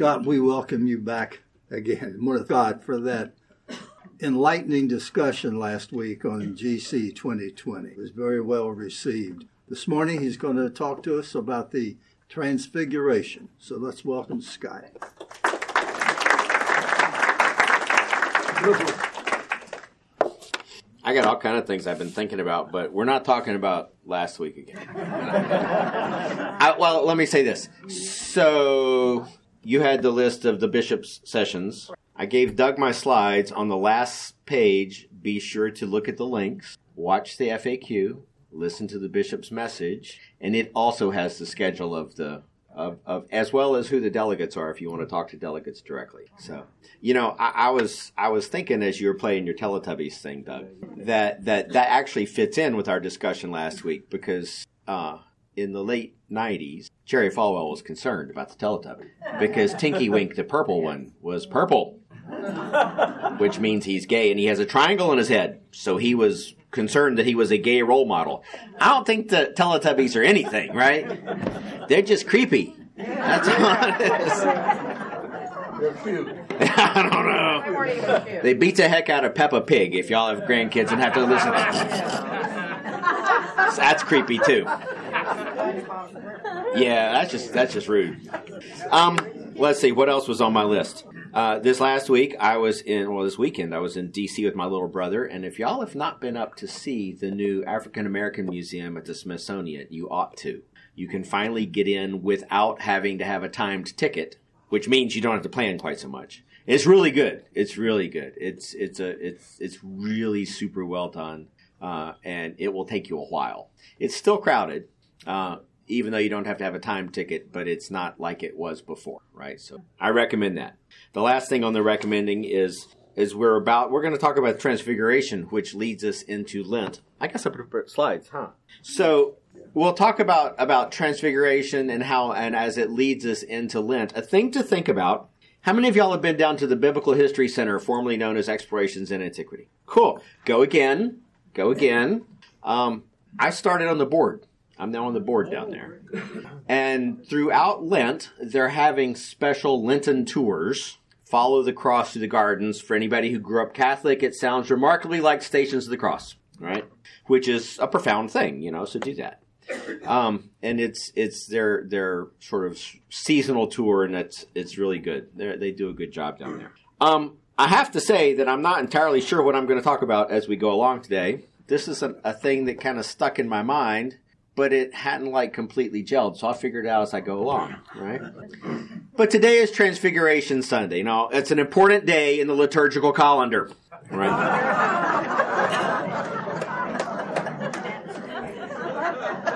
Scott, we welcome you back again. To God for that enlightening discussion last week on GC 2020. It was very well received. This morning, he's going to talk to us about the Transfiguration. So let's welcome Scott. I got all kind of things I've been thinking about, but we're not talking about last week again. I, well, let me say this. So you had the list of the bishop's sessions. I gave Doug my slides on the last page. Be sure to look at the links, watch the FAQ, listen to the bishop's message, and it also has the schedule of the of, of as well as who the delegates are if you want to talk to delegates directly. So, you know, I, I was I was thinking as you were playing your Teletubbies thing, Doug, that that that actually fits in with our discussion last week because uh, in the late '90s, Jerry Falwell was concerned about the Teletubby because Tinky Wink, the purple one, was purple. Which means he's gay and he has a triangle in his head. So he was concerned that he was a gay role model. I don't think the Teletubbies are anything, right? They're just creepy. That's all it is. They're cute. I don't know. They beat the heck out of Peppa Pig if y'all have grandkids and have to listen. That's creepy too. Yeah, that's just that's just rude. Um, let's see what else was on my list. Uh, this last week, I was in, well, this weekend, I was in D.C. with my little brother. And if y'all have not been up to see the new African American Museum at the Smithsonian, you ought to. You can finally get in without having to have a timed ticket, which means you don't have to plan quite so much. It's really good. It's really good. It's it's a it's it's really super well done, uh, and it will take you a while. It's still crowded, uh, even though you don't have to have a time ticket, but it's not like it was before, right? So I recommend that. The last thing on the recommending is is we're about we're going to talk about transfiguration, which leads us into Lent. I guess I put slides, huh? So we'll talk about about transfiguration and how and as it leads us into Lent. A thing to think about. How many of y'all have been down to the Biblical History Center, formerly known as Explorations in Antiquity? Cool. Go again. Go again. Um, I started on the board. I'm now on the board down there. And throughout Lent, they're having special Lenten tours. Follow the cross through the gardens. For anybody who grew up Catholic, it sounds remarkably like Stations of the Cross, right? Which is a profound thing, you know, so do that. Um, and it's it's their their sort of seasonal tour, and it's it's really good. They're, they do a good job down there. Um, I have to say that I'm not entirely sure what I'm going to talk about as we go along today. This is a, a thing that kind of stuck in my mind, but it hadn't like completely gelled, so I'll figure it out as I go along, right? But today is Transfiguration Sunday. Now, it's an important day in the liturgical calendar, right?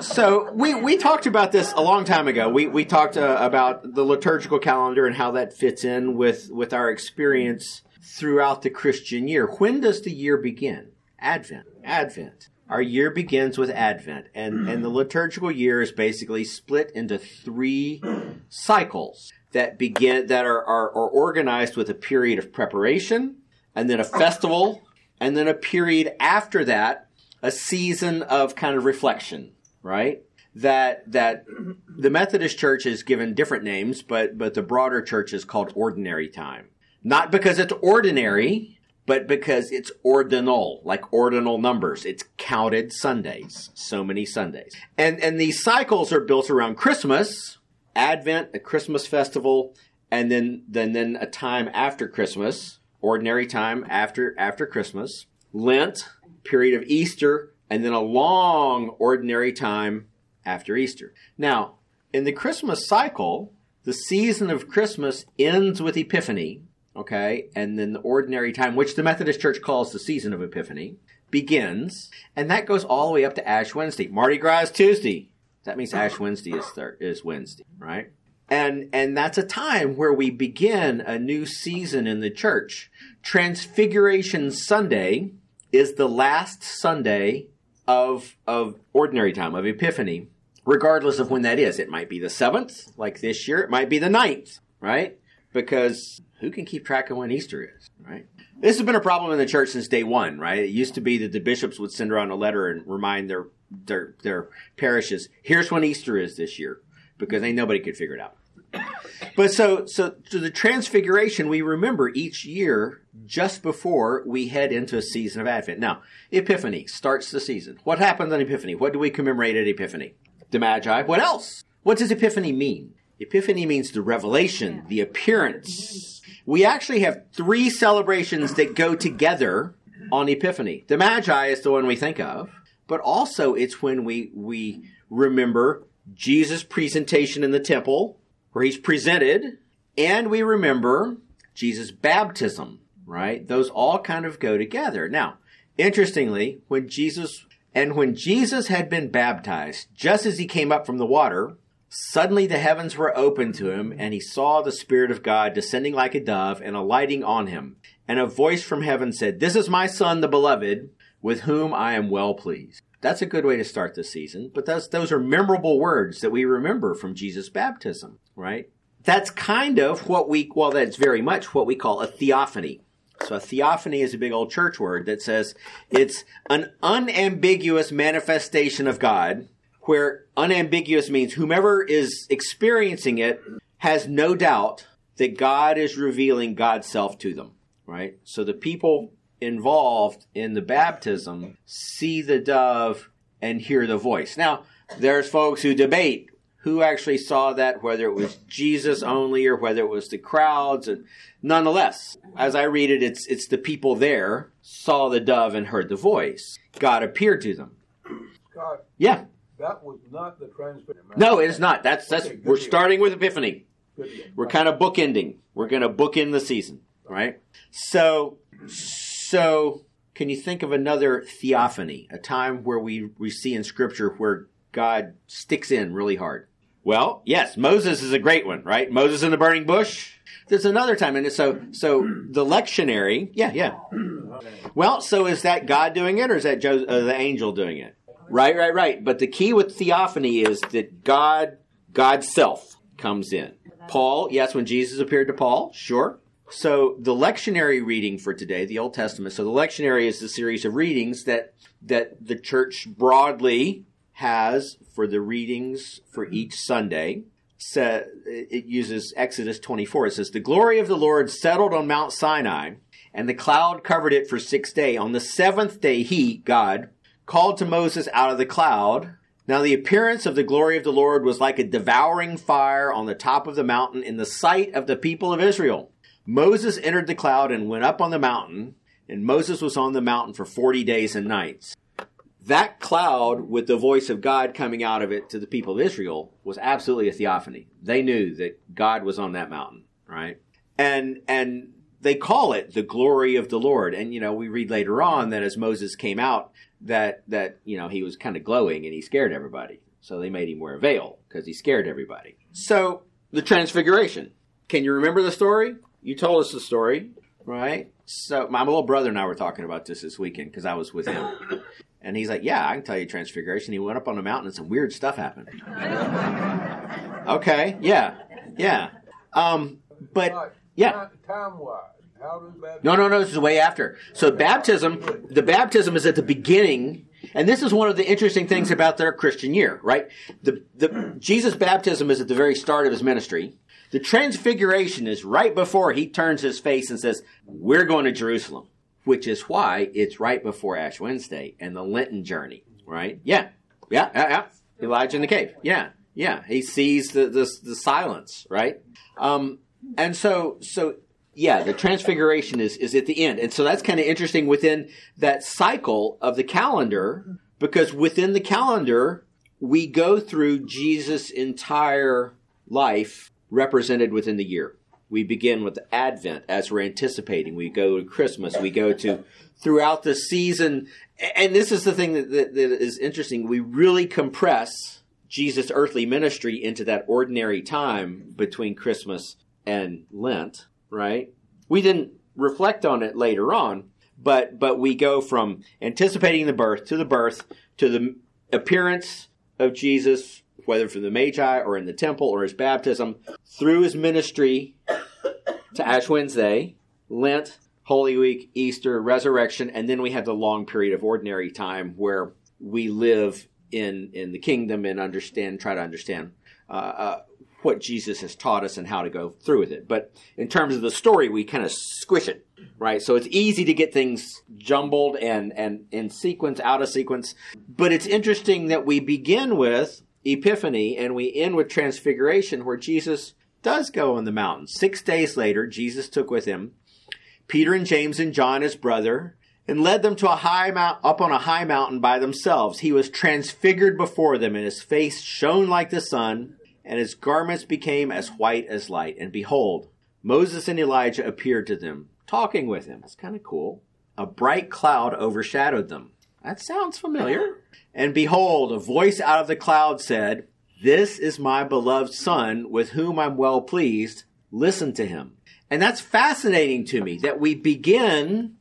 so we, we talked about this a long time ago. We, we talked uh, about the liturgical calendar and how that fits in with, with our experience throughout the Christian year. When does the year begin? Advent. Advent. Our year begins with Advent, and, and the liturgical year is basically split into three cycles that begin that are, are, are organized with a period of preparation, and then a festival, and then a period after that, a season of kind of reflection right? That that the Methodist Church is given different names, but but the broader church is called ordinary time. Not because it's ordinary, but because it's ordinal, like ordinal numbers. It's counted Sundays, so many Sundays. And and these cycles are built around Christmas, Advent, a Christmas festival, and then then then a time after Christmas, ordinary time after after Christmas, Lent, period of Easter, and then a long ordinary time after Easter. Now, in the Christmas cycle, the season of Christmas ends with Epiphany, okay, and then the ordinary time, which the Methodist Church calls the season of Epiphany, begins, and that goes all the way up to Ash Wednesday. Mardi Gras Tuesday. That means Ash Wednesday is, thir- is Wednesday, right? And and that's a time where we begin a new season in the church. Transfiguration Sunday is the last Sunday of of ordinary time of epiphany regardless of when that is it might be the 7th like this year it might be the ninth, right because who can keep track of when easter is right this has been a problem in the church since day one right it used to be that the bishops would send around a letter and remind their their their parishes here's when easter is this year because ain't nobody could figure it out But so, so to the transfiguration, we remember each year just before we head into a season of Advent. Now, Epiphany starts the season. What happens on Epiphany? What do we commemorate at Epiphany? The Magi. What else? What does Epiphany mean? Epiphany means the revelation, the appearance. We actually have three celebrations that go together on Epiphany. The Magi is the one we think of, but also it's when we, we remember Jesus' presentation in the temple, where he's presented, and we remember Jesus' baptism, right? Those all kind of go together. Now, interestingly, when Jesus, and when Jesus had been baptized, just as he came up from the water, suddenly the heavens were opened to him, and he saw the Spirit of God descending like a dove and alighting on him. And a voice from heaven said, This is my son, the beloved, with whom I am well pleased. That's a good way to start the season, but those, are memorable words that we remember from Jesus' baptism, right? That's kind of what we, well, that's very much what we call a theophany. So a theophany is a big old church word that says it's an unambiguous manifestation of God, where unambiguous means whomever is experiencing it has no doubt that God is revealing God's self to them, right? So the people involved in the baptism see the dove and hear the voice. Now, there's folks who debate who actually saw that, whether it was Jesus only or whether it was the crowds. And nonetheless, as I read it, it's, it's the people there saw the dove and heard the voice. God appeared to them. God, Yeah. That was not the transfiguration. No, it is not. That's, that's, Okay, we're deal. starting with Epiphany. We're kind of bookending. We're going to bookend the season, right? So, so can you think of another theophany, a time where we, we see in Scripture where God sticks in really hard? Well, yes, Moses is a great one, right? Moses in the burning bush. There's another time, and so so the lectionary, yeah, yeah. Well, so is that God doing it, or is that jo- uh, the angel doing it? Right, right, right. But the key with theophany is that God, God's self, comes in. Paul, yes, when Jesus appeared to Paul, sure. So the lectionary reading for today, the Old Testament. So the lectionary is the series of readings that that the church broadly has for the readings for each Sunday. So it uses Exodus 24. It says, "The glory of the Lord settled on Mount Sinai, and the cloud covered it for six days. On the seventh day, He, God, called to Moses out of the cloud." Now the appearance of the glory of the Lord was like a devouring fire on the top of the mountain in the sight of the people of Israel. Moses entered the cloud and went up on the mountain, and Moses was on the mountain for 40 days and nights. That cloud with the voice of God coming out of it to the people of Israel was absolutely a theophany. They knew that God was on that mountain, right? And and they call it the glory of the Lord. And you know, we read later on that as Moses came out that that you know, he was kind of glowing and he scared everybody. So they made him wear a veil because he scared everybody. So the transfiguration. Can you remember the story? You told us the story, right? So my little brother and I were talking about this this weekend because I was with him. And he's like, Yeah, I can tell you transfiguration. He went up on the mountain and some weird stuff happened. okay, yeah, yeah. Um, but yeah. Time wise, how does that? No, no, no. This is way after. So baptism, the baptism is at the beginning, and this is one of the interesting things about their Christian year, right? The the Jesus' baptism is at the very start of his ministry. The transfiguration is right before he turns his face and says, "We're going to Jerusalem," which is why it's right before Ash Wednesday and the Lenten journey, right? Yeah, yeah, yeah, yeah. Elijah in the cave. Yeah, yeah. He sees the the, the silence, right? Um, and so so yeah, the transfiguration is, is at the end. And so that's kind of interesting within that cycle of the calendar, because within the calendar, we go through Jesus' entire life represented within the year. We begin with Advent as we're anticipating. We go to Christmas. We go to throughout the season. And this is the thing that, that, that is interesting. We really compress Jesus' earthly ministry into that ordinary time between Christmas and Lent right? We didn't reflect on it later on, but but we go from anticipating the birth to the birth to the appearance of Jesus, whether from the Magi or in the temple or his baptism, through his ministry to Ash Wednesday, Lent, Holy Week, Easter, resurrection, and then we have the long period of ordinary time where we live in in the kingdom and understand, try to understand uh, uh, what Jesus has taught us and how to go through with it. But in terms of the story, we kind of squish it, right? So it's easy to get things jumbled and, and in sequence, out of sequence. But it's interesting that we begin with Epiphany and we end with Transfiguration, where Jesus does go on the mountain. Six days later, Jesus took with him Peter and James and John, his brother, and led them to a high mount, up on a high mountain by themselves. He was transfigured before them, and his face shone like the sun, and his garments became as white as light. And behold, Moses and Elijah appeared to them, talking with him. That's kind of cool. A bright cloud overshadowed them. That sounds familiar. And behold, a voice out of the cloud said, This is my beloved Son, with whom I'm well pleased. Listen to him. And that's fascinating to me that we begin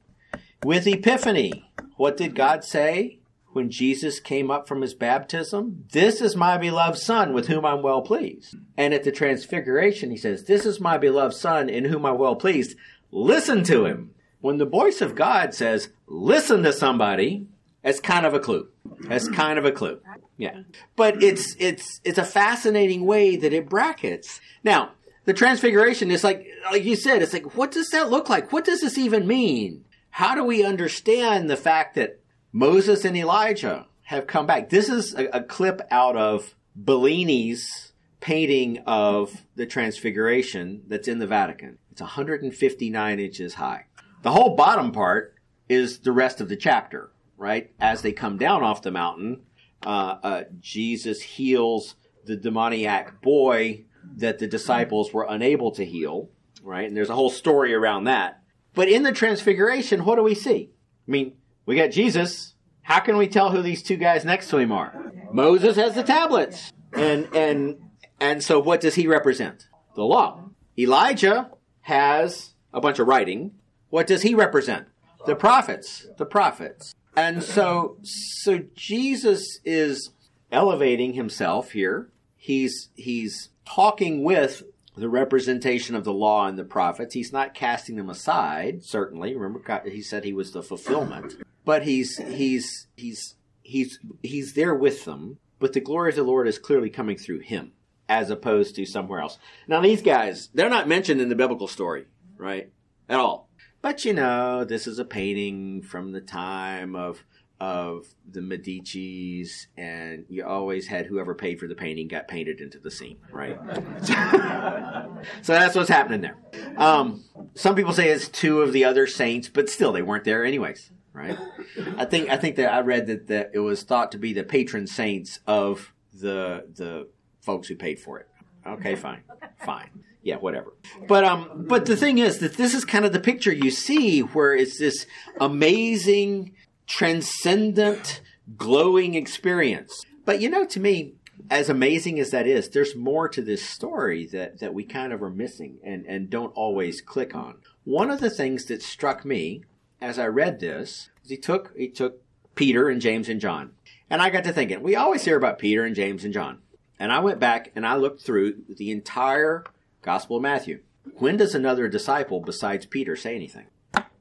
with Epiphany. What did God say when Jesus came up from his baptism? This is my beloved Son with whom I'm well pleased. And at the Transfiguration, he says, This is my beloved Son in whom I'm well pleased. Listen to him. When the voice of God says, Listen to somebody, it's kind of a clue. It's kind of a clue. Yeah. But it's it's it's a fascinating way that it brackets. Now, the transfiguration is like like you said, it's like what does that look like? What does this even mean? How do we understand the fact that Moses and Elijah have come back? This is a, a clip out of Bellini's painting of the Transfiguration that's in the Vatican. It's 159 inches high. The whole bottom part is the rest of the chapter, right? As they come down off the mountain, uh, uh, Jesus heals the demoniac boy that the disciples were unable to heal, right? And there's a whole story around that. But in the transfiguration, what do we see? I mean, we got Jesus. How can we tell who these two guys next to him are? Moses has the tablets. And and and so what does he represent? The law. Elijah has a bunch of writing. What does he represent? The prophets. The prophets. And so so Jesus is elevating himself here. He's he's talking with the representation of the law and the prophets. He's not casting them aside, certainly. Remember, he said he was the fulfillment. But he's he's he's he's he's there with them. But the glory of the Lord is clearly coming through him, as opposed to somewhere else. Now these guys, they're not mentioned in the biblical story, right? At all. But you know, this is a painting from the time of of the Medici's, and you always had whoever paid for the painting got painted into the scene, right? so that's what's happening there. Um, some people say it's two of the other saints, but still they weren't there anyways, right? I think I think that I read that, that it was thought to be the patron saints of the the folks who paid for it. Okay, fine, fine yeah, whatever. But um, but the thing is that this is kind of the picture you see where it's this amazing transcendent, glowing experience. But you know, to me, as amazing as that is, there's more to this story that, that we kind of are missing and, and don't always click on. One of the things that struck me as I read this is he took he took Peter and James and John. And I got to thinking, we always hear about Peter and James and John. And I went back and I looked through the entire Gospel of Matthew. When does another disciple besides Peter say anything?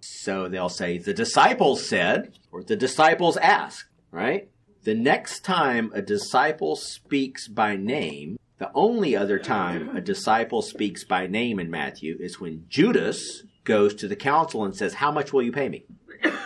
So they'll say, the disciples said, or the disciples asked, right? The next time a disciple speaks by name, the only other time a disciple speaks by name in Matthew is when Judas goes to the council and says, How much will you pay me?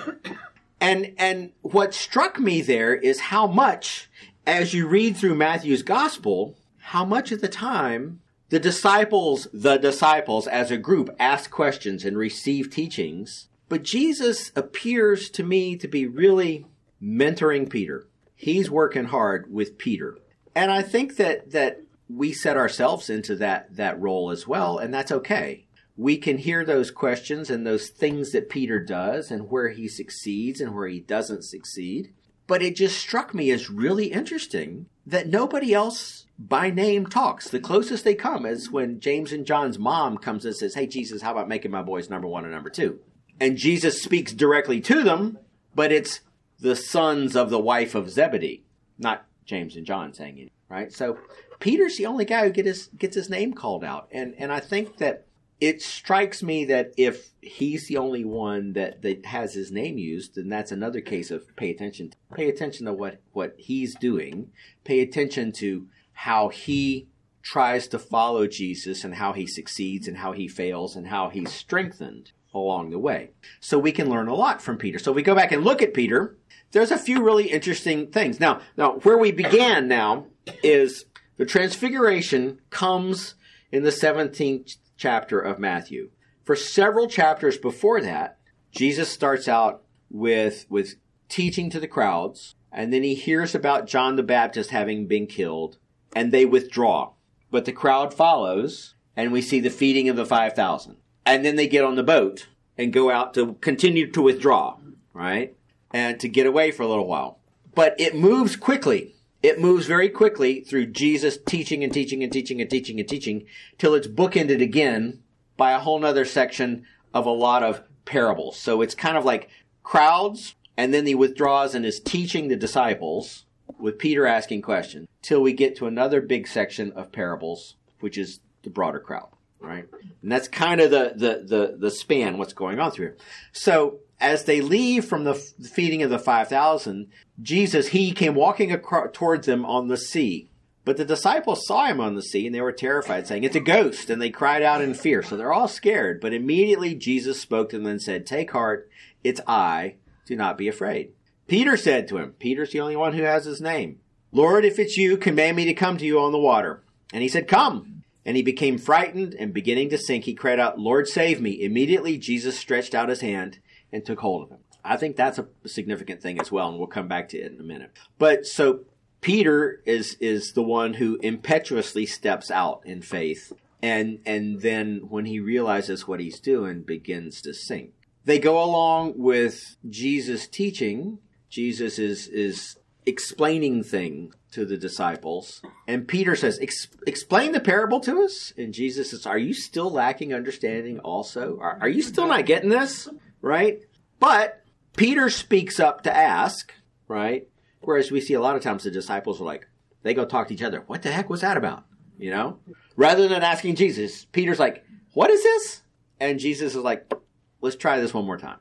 and and what struck me there is how much, as you read through Matthew's gospel, how much of the time the disciples, the disciples as a group, ask questions and receive teachings. But Jesus appears to me to be really mentoring Peter. He's working hard with Peter. And I think that, that we set ourselves into that, that role as well, and that's okay. We can hear those questions and those things that Peter does and where he succeeds and where he doesn't succeed. But it just struck me as really interesting that nobody else by name talks. The closest they come is when James and John's mom comes and says, Hey, Jesus, how about making my boys number one and number two? And Jesus speaks directly to them, but it's the sons of the wife of Zebedee, not James and John saying it, right? So Peter's the only guy who get his, gets his name called out. And, and I think that it strikes me that if he's the only one that, that has his name used, then that's another case of pay attention. Pay attention to what, what he's doing. Pay attention to how he tries to follow Jesus and how he succeeds and how he fails and how he's strengthened along the way. So we can learn a lot from Peter. So if we go back and look at Peter. There's a few really interesting things. Now, now where we began now is the transfiguration comes in the 17th chapter of Matthew. For several chapters before that, Jesus starts out with with teaching to the crowds, and then he hears about John the Baptist having been killed, and they withdraw. But the crowd follows, and we see the feeding of the 5,000. And then they get on the boat and go out to continue to withdraw, right? And to get away for a little while. But it moves quickly. It moves very quickly through Jesus teaching and teaching and teaching and teaching and teaching till it's bookended again by a whole nother section of a lot of parables. So it's kind of like crowds, and then he withdraws and is teaching the disciples with Peter asking questions till we get to another big section of parables, which is the broader crowd, right? And that's kind of the, the, the, the span, what's going on through here. So as they leave from the feeding of the 5,000, Jesus, he came walking across, towards them on the sea. But the disciples saw him on the sea and they were terrified, saying, It's a ghost. And they cried out in fear. So they're all scared. But immediately Jesus spoke to them and said, Take heart, it's I. Do not be afraid. Peter said to him, Peter's the only one who has his name. Lord, if it's you, command me to come to you on the water. And he said, Come. And he became frightened and beginning to sink, he cried out, Lord, save me. Immediately Jesus stretched out his hand and took hold of him. I think that's a significant thing as well, and we'll come back to it in a minute. But so Peter is is the one who impetuously steps out in faith and and then when he realizes what he's doing begins to sink. They go along with Jesus teaching. Jesus is is explaining things to the disciples. And Peter says, Explain the parable to us. And Jesus says, Are you still lacking understanding also? Are, are you still not getting this? Right? But Peter speaks up to ask, right? Whereas we see a lot of times the disciples are like, they go talk to each other. What the heck was that about? You know? Rather than asking Jesus, Peter's like, What is this? And Jesus is like, Let's try this one more time.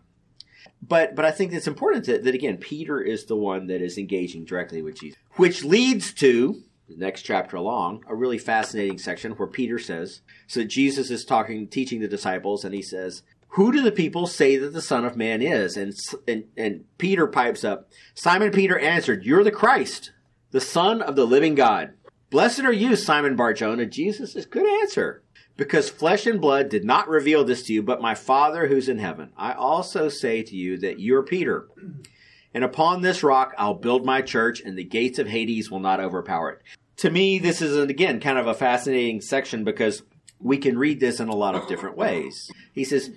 But but I think it's important that, that again, Peter is the one that is engaging directly with Jesus. Which leads to the next chapter along, a really fascinating section where Peter says, so Jesus is talking, teaching the disciples, and he says, who do the people say that the Son of Man is? And, and, and Peter pipes up, Simon Peter answered, You're the Christ, the Son of the living God. Blessed are you, Simon Barjona. Jesus says, Good answer. Because flesh and blood did not reveal this to you, but my Father who's in heaven. I also say to you that you're Peter. And upon this rock I'll build my church, and the gates of Hades will not overpower it. To me, this is, again, kind of a fascinating section because we can read this in a lot of different ways. He says,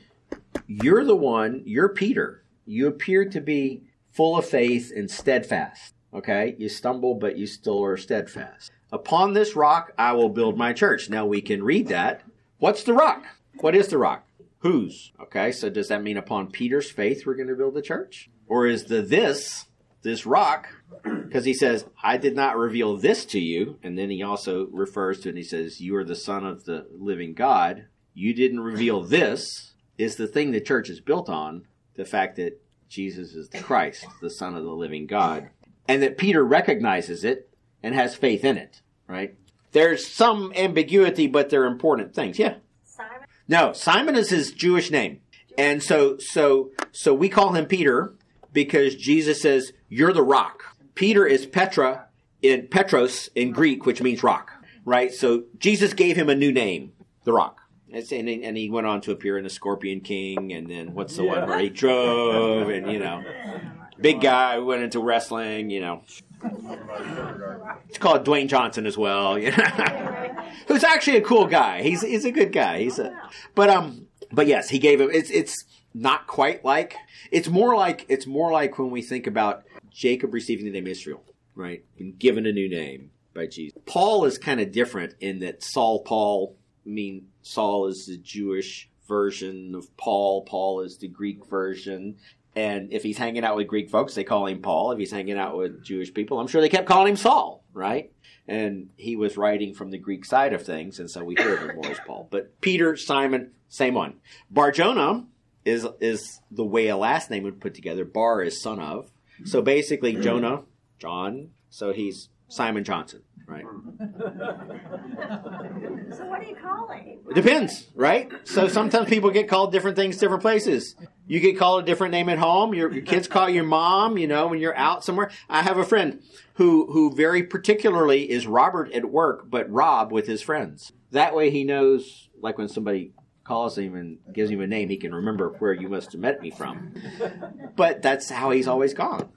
you're the one, you're Peter. You appear to be full of faith and steadfast. Okay? You stumble, but you still are steadfast. Upon this rock I will build my church. Now we can read that. What's the rock? What is the rock? Whose? Okay, so does that mean upon Peter's faith we're going to build the church? Or is the this, this rock, because he says, I did not reveal this to you. And then he also refers to it and he says, You are the son of the living God. You didn't reveal this is the thing the church is built on the fact that Jesus is the Christ, the Son of the living God, and that Peter recognizes it and has faith in it, right? There's some ambiguity, but they're important things. Yeah. Simon? No, Simon is his Jewish name. And so, so, so we call him Peter because Jesus says, you're the rock. Peter is Petra in Petros in Greek, which means rock, right? So Jesus gave him a new name, the rock. And, and he went on to appear in the Scorpion King, and then what's the yeah. one where he drove, and you know, big guy went into wrestling, you know. It's called Dwayne Johnson as well, you know, who's actually a cool guy. He's he's a good guy. He's a, but um, but yes, he gave him. It's it's not quite like. It's more like it's more like when we think about Jacob receiving the name Israel, right, and given a new name by Jesus. Paul is kind of different in that Saul Paul I mean, Saul is the Jewish version of Paul. Paul is the Greek version. And if he's hanging out with Greek folks, they call him Paul. If he's hanging out with Jewish people, I'm sure they kept calling him Saul, right? And he was writing from the Greek side of things, and so we hear him more as Paul. But Peter, Simon, same one. Barjona is is the way a last name would put together. Bar is son of. So basically, Jonah, John. So he's Simon Johnson, right? So what do you call him? It depends, right? So sometimes people get called different things different places. You get called a different name at home. Your, your kids call your mom, you know, when you're out somewhere. I have a friend who who very particularly is Robert at work, but Rob with his friends. That way he knows, like when somebody calls him and gives him a name, he can remember where you must have met me from. But that's how he's always gone.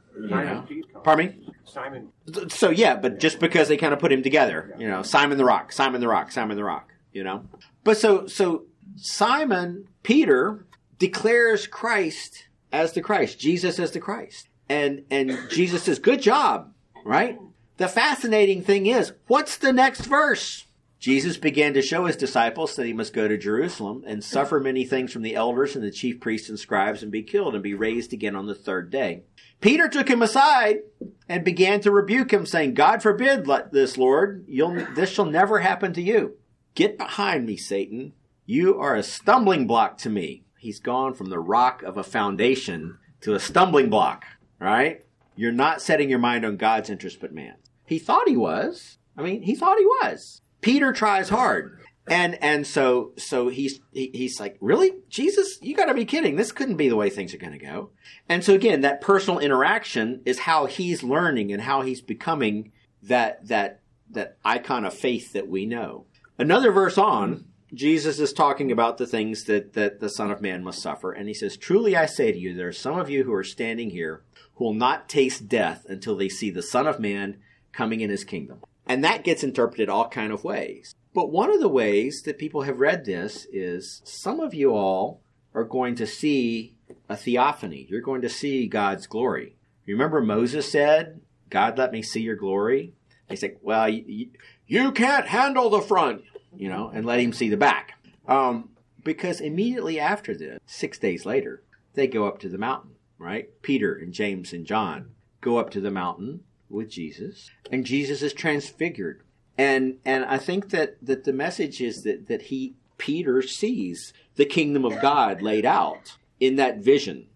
Pardon me? Simon. So yeah, but just because they kind of put him together, you know, Simon the Rock, Simon the Rock, Simon the Rock, you know. But so so Simon Peter declares Christ as the Christ, Jesus as the Christ. And and Jesus says, "Good job." Right? The fascinating thing is, what's the next verse? Jesus began to show his disciples that he must go to Jerusalem and suffer many things from the elders and the chief priests and scribes and be killed and be raised again on the third day. Peter took him aside and began to rebuke him, saying, God forbid let this, Lord. You'll, this shall never happen to you. Get behind me, Satan. You are a stumbling block to me. He's gone from the rock of a foundation to a stumbling block, right? You're not setting your mind on God's interest but man. He thought he was. I mean, he thought he was. Peter tries hard. And and so so he's he, he's like, really, Jesus, you got to be kidding! This couldn't be the way things are going to go. And so again, that personal interaction is how he's learning and how he's becoming that that that icon of faith that we know. Another verse on, Jesus is talking about the things that that the Son of Man must suffer, and he says, "Truly I say to you, there are some of you who are standing here who will not taste death until they see the Son of Man coming in His kingdom." And that gets interpreted all kind of ways. But one of the ways that people have read this is some of you all are going to see a theophany. You're going to see God's glory. Remember Moses said, God, let me see your glory? They said, well, you, you can't handle the front, you know, and let him see the back. Um, because immediately after this, six days later, they go up to the mountain, right? Peter and James and John go up to the mountain with Jesus, and Jesus is transfigured and and I think that that the message is that that he Peter sees the kingdom of God laid out in that vision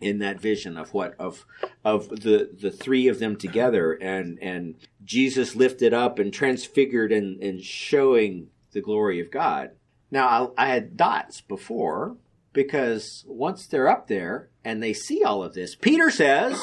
in that vision of what of of the the three of them together and and Jesus lifted up and transfigured and and showing the glory of God. Now I, I had dots before because once they're up there and they see all of this, Peter says,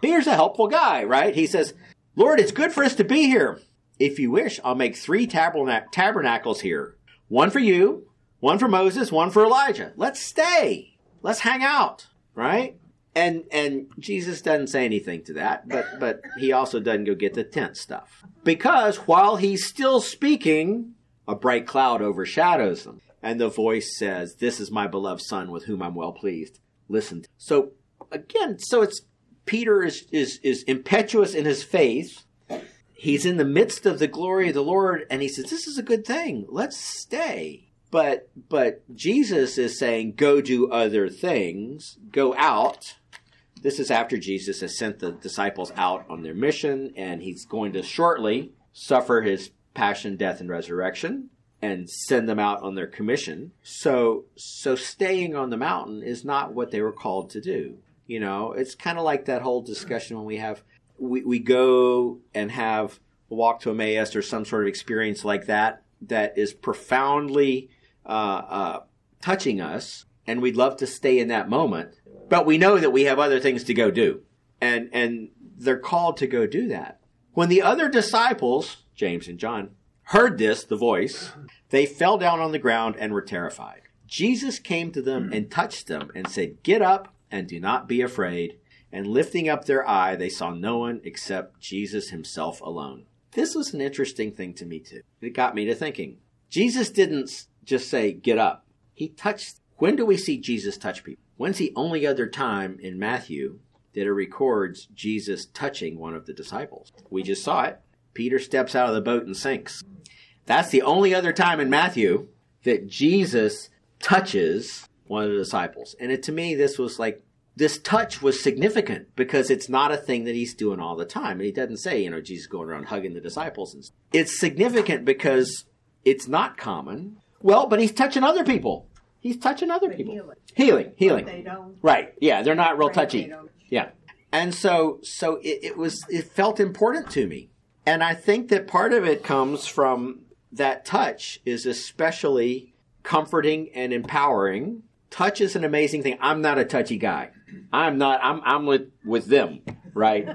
Peter's a helpful guy, right? He says, Lord, it's good for us to be here. If you wish, I'll make three tabernac- tabernacles here one for you, one for Moses, one for Elijah. Let's stay. Let's hang out, right? And and Jesus doesn't say anything to that, but but he also doesn't go get the tent stuff. Because while he's still speaking, a bright cloud overshadows them, and the voice says, "This is my beloved son with whom I'm well pleased. Listen." So again, so it's Peter is is is impetuous in his faith he's in the midst of the glory of the Lord and he says, This is a good thing. Let's stay. But but Jesus is saying, Go do other things, go out. This is after Jesus has sent the disciples out on their mission, and he's going to shortly suffer his passion, death, and resurrection and send them out on their commission. So so staying on the mountain is not what they were called to do. You know, it's kind of like that whole discussion when we have we, we go and have a walk to Emmaus or some sort of experience like that that is profoundly uh, uh, touching us, and we'd love to stay in that moment, but we know that we have other things to go do, and and they're called to go do that. When the other disciples, James and John, heard this, the voice, they fell down on the ground and were terrified. Jesus came to them and touched them and said, Get up and do not be afraid. And lifting up their eye, they saw no one except Jesus himself alone. This was an interesting thing to me, too. It got me to thinking. Jesus didn't just say, get up. He touched. When do we see Jesus touch people? When's the only other time in Matthew that it records Jesus touching one of the disciples? We just saw it. Peter steps out of the boat and sinks. That's the only other time in Matthew that Jesus touches one of the disciples. And it, to me, this was like this touch was significant because it's not a thing that he's doing all the time. And he doesn't say, you know, Jesus going around hugging the disciples. And it's significant because it's not common. Well, but he's touching other people. He's touching other people. healing. Healing, healing. Right. Yeah, they're not real touchy. Yeah. And so so it, it was it felt important to me And I think that part of it comes from that touch is especially comforting and empowering. Touch is an amazing thing. I'm not a touchy guy. I'm not. I'm. I'm with with them, right?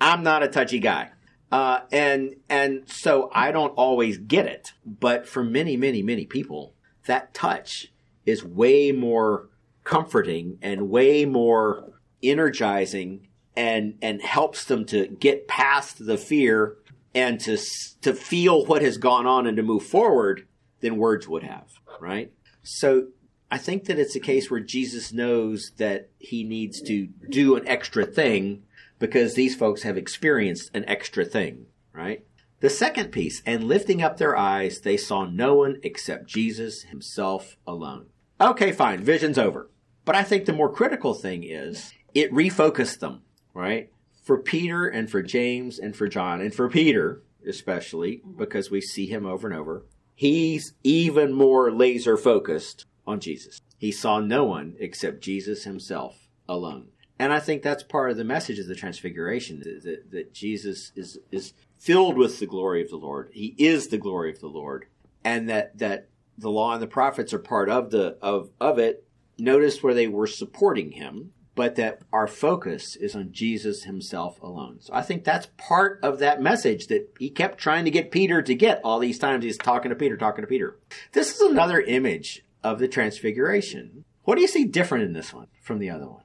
I'm not a touchy guy, uh, and and so I don't always get it. But for many, many, many people, that touch is way more comforting and way more energizing, and and helps them to get past the fear and to to feel what has gone on and to move forward than words would have, right? So I think that it's a case where Jesus knows that he needs to do an extra thing because these folks have experienced an extra thing, right? The second piece, and lifting up their eyes, they saw no one except Jesus himself alone. Okay, fine, vision's over. But I think the more critical thing is it refocused them, right? For Peter and for James and for John, and for Peter especially, because we see him over and over, he's even more laser focused on Jesus. He saw no one except Jesus himself alone. And I think that's part of the message of the transfiguration that, that, Jesus is, is filled with the glory of the Lord. He is the glory of the Lord. And that, that the law and the prophets are part of the, of, of it. Notice where they were supporting him, but that our focus is on Jesus himself alone. So I think that's part of that message that he kept trying to get Peter to get all these times he's talking to Peter, talking to Peter. This is another image of the transfiguration. What do you see different in this one from the other one?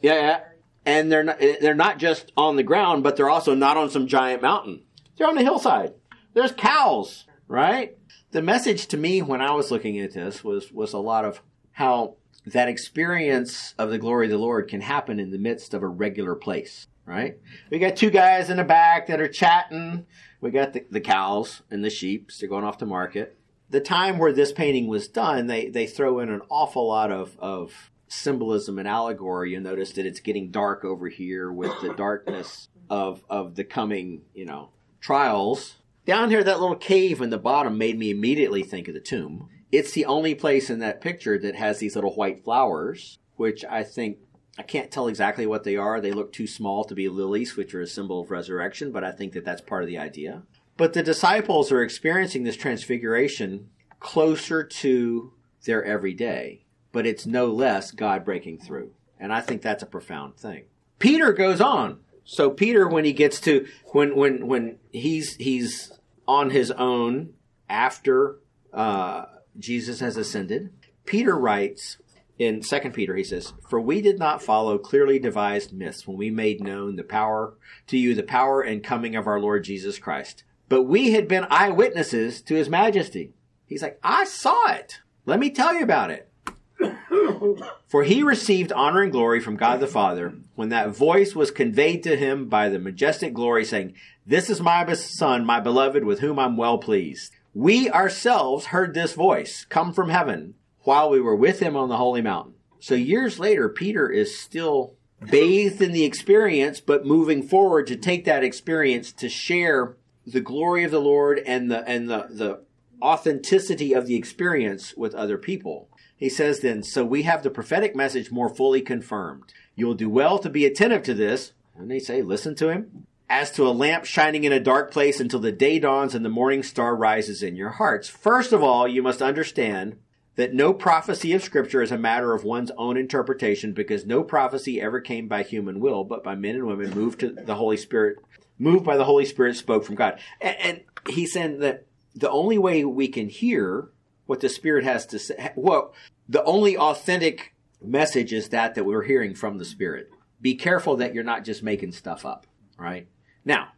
Yeah, yeah. And they're not, eh, they're not just on the ground, but they're also not on some giant mountain. They're on the hillside. There's cows, right? The message to me when I was looking at this was, was a lot of how that experience of the glory of the Lord can happen in the midst of a regular place, right? We got two guys in the back that are chatting. We got the, the cows and the sheep. They're going off to market the time where this painting was done, they, they throw in an awful lot of, of symbolism and allegory. You notice that it's getting dark over here with the darkness of, of the coming, you know, trials. Down here, that little cave in the bottom made me immediately think of the tomb. It's the only place in that picture that has these little white flowers, which I think I can't tell exactly what they are. They look too small to be lilies, which are a symbol of resurrection, but I think that that's part of the idea. But the disciples are experiencing this transfiguration closer to their everyday, but it's no less God breaking through. And I think that's a profound thing. Peter goes on. So Peter, when he gets to when when when he's he's on his own after uh, Jesus has ascended, Peter writes in Second Peter, he says, "For we did not follow clearly devised myths when we made known the power to you the power and coming of our Lord Jesus Christ." But we had been eyewitnesses to his majesty. He's like, I saw it. Let me tell you about it. For he received honor and glory from God the Father when that voice was conveyed to him by the majestic glory, saying, This is my son, my beloved, with whom I'm well pleased. We ourselves heard this voice come from heaven while we were with him on the holy mountain. So years later, Peter is still bathed in the experience, but moving forward to take that experience to share the glory of the Lord and the and the the authenticity of the experience with other people. He says then, so we have the prophetic message more fully confirmed. You will do well to be attentive to this. And they say, listen to him. As to a lamp shining in a dark place until the day dawns and the morning star rises in your hearts. First of all, you must understand that no prophecy of scripture is a matter of one's own interpretation because no prophecy ever came by human will, but by men and women moved to the Holy Spirit moved by the Holy Spirit, spoke from God. And, and he's saying that the only way we can hear what the Spirit has to say, well, the only authentic message is that that we're hearing from the Spirit. Be careful that you're not just making stuff up, right? Now,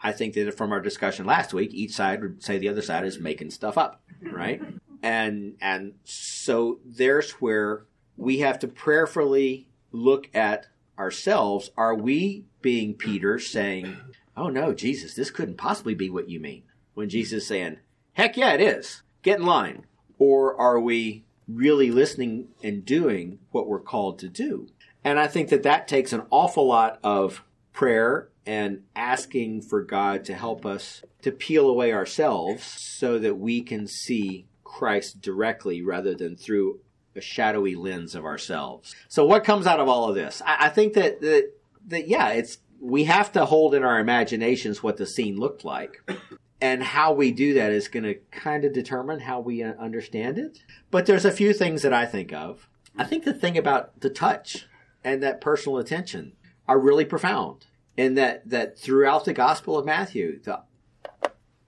I think that from our discussion last week, each side would say the other side is making stuff up, right? And and so there's where we have to prayerfully look at ourselves. Are we being Peter saying, Oh no, Jesus, this couldn't possibly be what you mean. When Jesus is saying, Heck yeah, it is. Get in line. Or are we really listening and doing what we're called to do? And I think that that takes an awful lot of prayer and asking for God to help us to peel away ourselves so that we can see Christ directly rather than through a shadowy lens of ourselves. So what comes out of all of this? I, I think that, that, that, yeah, it's, we have to hold in our imaginations what the scene looked like. And how we do that is going to kind of determine how we uh, understand it. But there's a few things that I think of. I think the thing about the touch and that personal attention are really profound. And that, that throughout the Gospel of Matthew, the,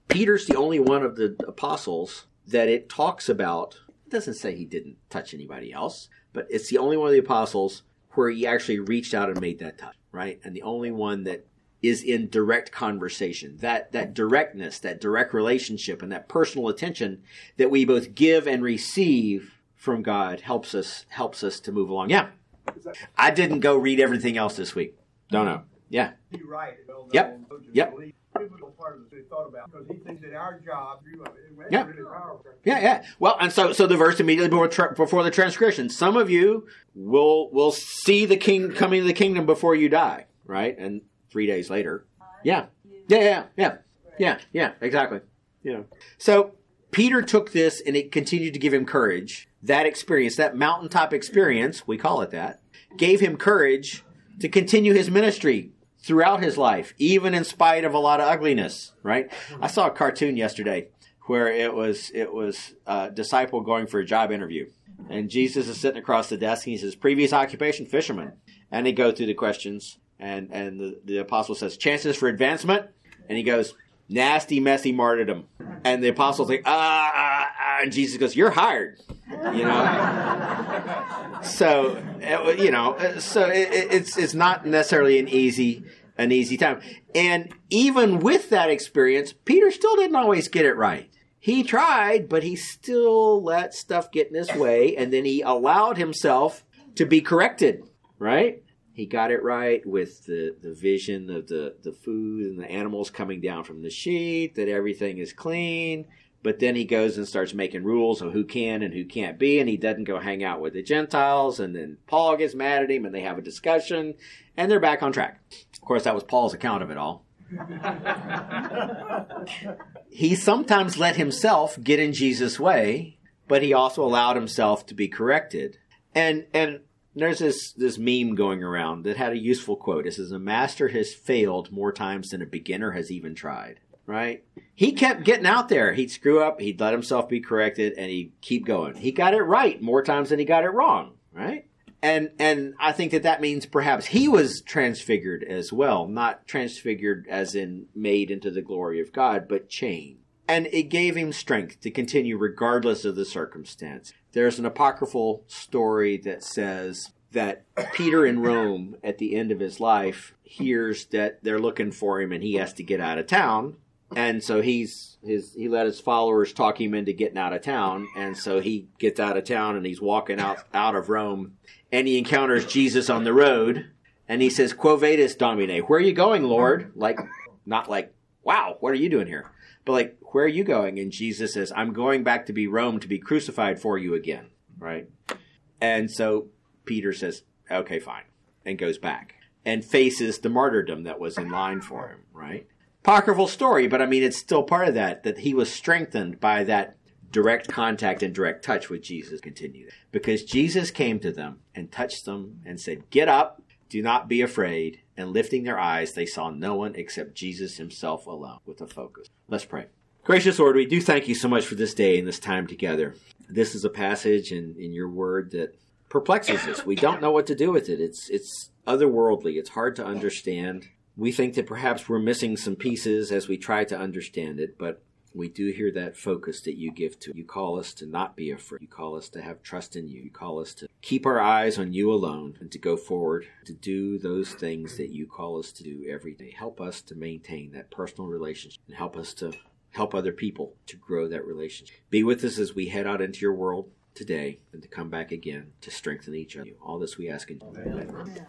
Peter's the only one of the apostles that it talks about. It doesn't say he didn't touch anybody else, but it's the only one of the apostles where he actually reached out and made that touch, right? And the only one that is in direct conversation. That that directness, that direct relationship and that personal attention that we both give and receive from God helps us helps us to move along. Yeah. I didn't go read everything else this week. Don't know. Yeah. Right. Well, Yep. no, Yep. Pivotal part of the thought about because he thinks that our job, you know, it's Yeah. really powerful. Yeah, yeah. Well, and so so the verse immediately before, tra- before the transgression. Some of you will will see the king coming to the kingdom before you die, right? And three days later, yeah, yeah, yeah, yeah, yeah, yeah, exactly. Yeah. So Peter took this and it continued to give him courage. That experience, that mountaintop experience, we call it that, gave him courage to continue his ministry throughout his life, even in spite of a lot of ugliness, right? I saw a cartoon yesterday where it was it was a disciple going for a job interview. And Jesus is sitting across the desk and he says, Previous occupation, fisherman. And they go through the questions and, and the, the apostle says, Chances for advancement? And he goes, Nasty, messy martyrdom. And the apostle's like, ah, ah, and Jesus goes, You're hired. You know? so you know so it, it- it's it's not necessarily an easy an easy time and even with that experience peter still didn't always get it right he tried but he still let stuff get in his way and then he allowed himself to be corrected right he got it right with the, the vision of the, the food and the animals coming down from the sheet, that everything is clean. But then he goes and starts making rules of who can and who can't be, and he doesn't go hang out with the Gentiles. And then Paul gets mad at him, and they have a discussion, and they're back on track. Of course, that was Paul's account of it all. he sometimes let himself get in Jesus' way, but he also allowed himself to be corrected. And and there's this this meme going around that had a useful quote. It says, "A master has failed more times than a beginner has even tried." Right? He kept getting out there. He'd screw up. He'd let himself be corrected, and he'd keep going. He got it right more times than he got it wrong. Right? And and I think that that means perhaps he was transfigured as well, not transfigured as in made into the glory of God, but changed. And it gave him strength to continue regardless of the circumstance. There's an apocryphal story that says that Peter in Rome at the end of his life hears that they're looking for him and he has to get out of town. And so he's his he let his followers talk him into getting out of town and so he gets out of town and he's walking out out of Rome and he encounters Jesus on the road and he says, Quo vadis Domine, where are you going, Lord? Like not like, wow, what are you doing here? But like, where are you going? And Jesus says, I'm going back to be Rome to be crucified for you again. Right? And so Peter says, okay, fine. And goes back and faces the martyrdom that was in line for him. Right? Apocryphal story, but I mean, it's still part of that, that he was strengthened by that direct contact and direct touch with Jesus continued. Because Jesus came to them and touched them and said, Get up, do not be afraid. And lifting their eyes, they saw no one except Jesus himself alone with a focus. Let's pray. Gracious Lord, we do thank you so much for this day and this time together. This is a passage in, in your word that perplexes us. We don't know what to do with it. It's it's otherworldly. It's hard to understand. We think that perhaps we're missing some pieces as we try to understand it, but we do hear that focus that you give to. You call us to not be afraid. You call us to have trust in you. You call us to keep our eyes on you alone and to go forward to do those things that you call us to do every day. Help us to maintain that personal relationship and help us to help other people to grow that relationship. Be with us as we head out into your world today and to come back again to strengthen each other. All this we ask in Jesus' name.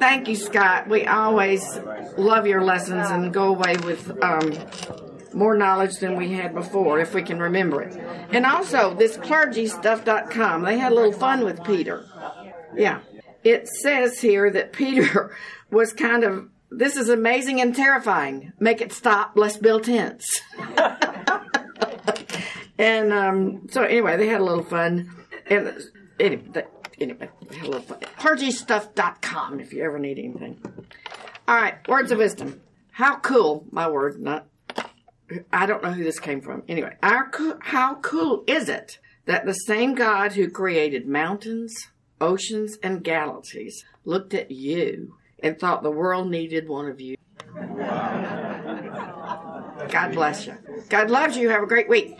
Thank you, Scott. We always love your lessons and go away with um, more knowledge than we had before, if we can remember it. And also, this clergystuff.com, they had a little fun with Peter. Yeah. It says here that Peter was kind of, this is amazing and terrifying. Make it stop, let's build tents. And um, so anyway, they had a little fun. And anyway, anyway, hello. Clergystuff.com if you ever need anything. All right, words of wisdom. How cool, my word, not I don't know who this came from. Anyway, our how cool is it that the same God who created mountains, oceans, and galaxies looked at you and thought the world needed one of you? God bless you. God loves you. Have a great week.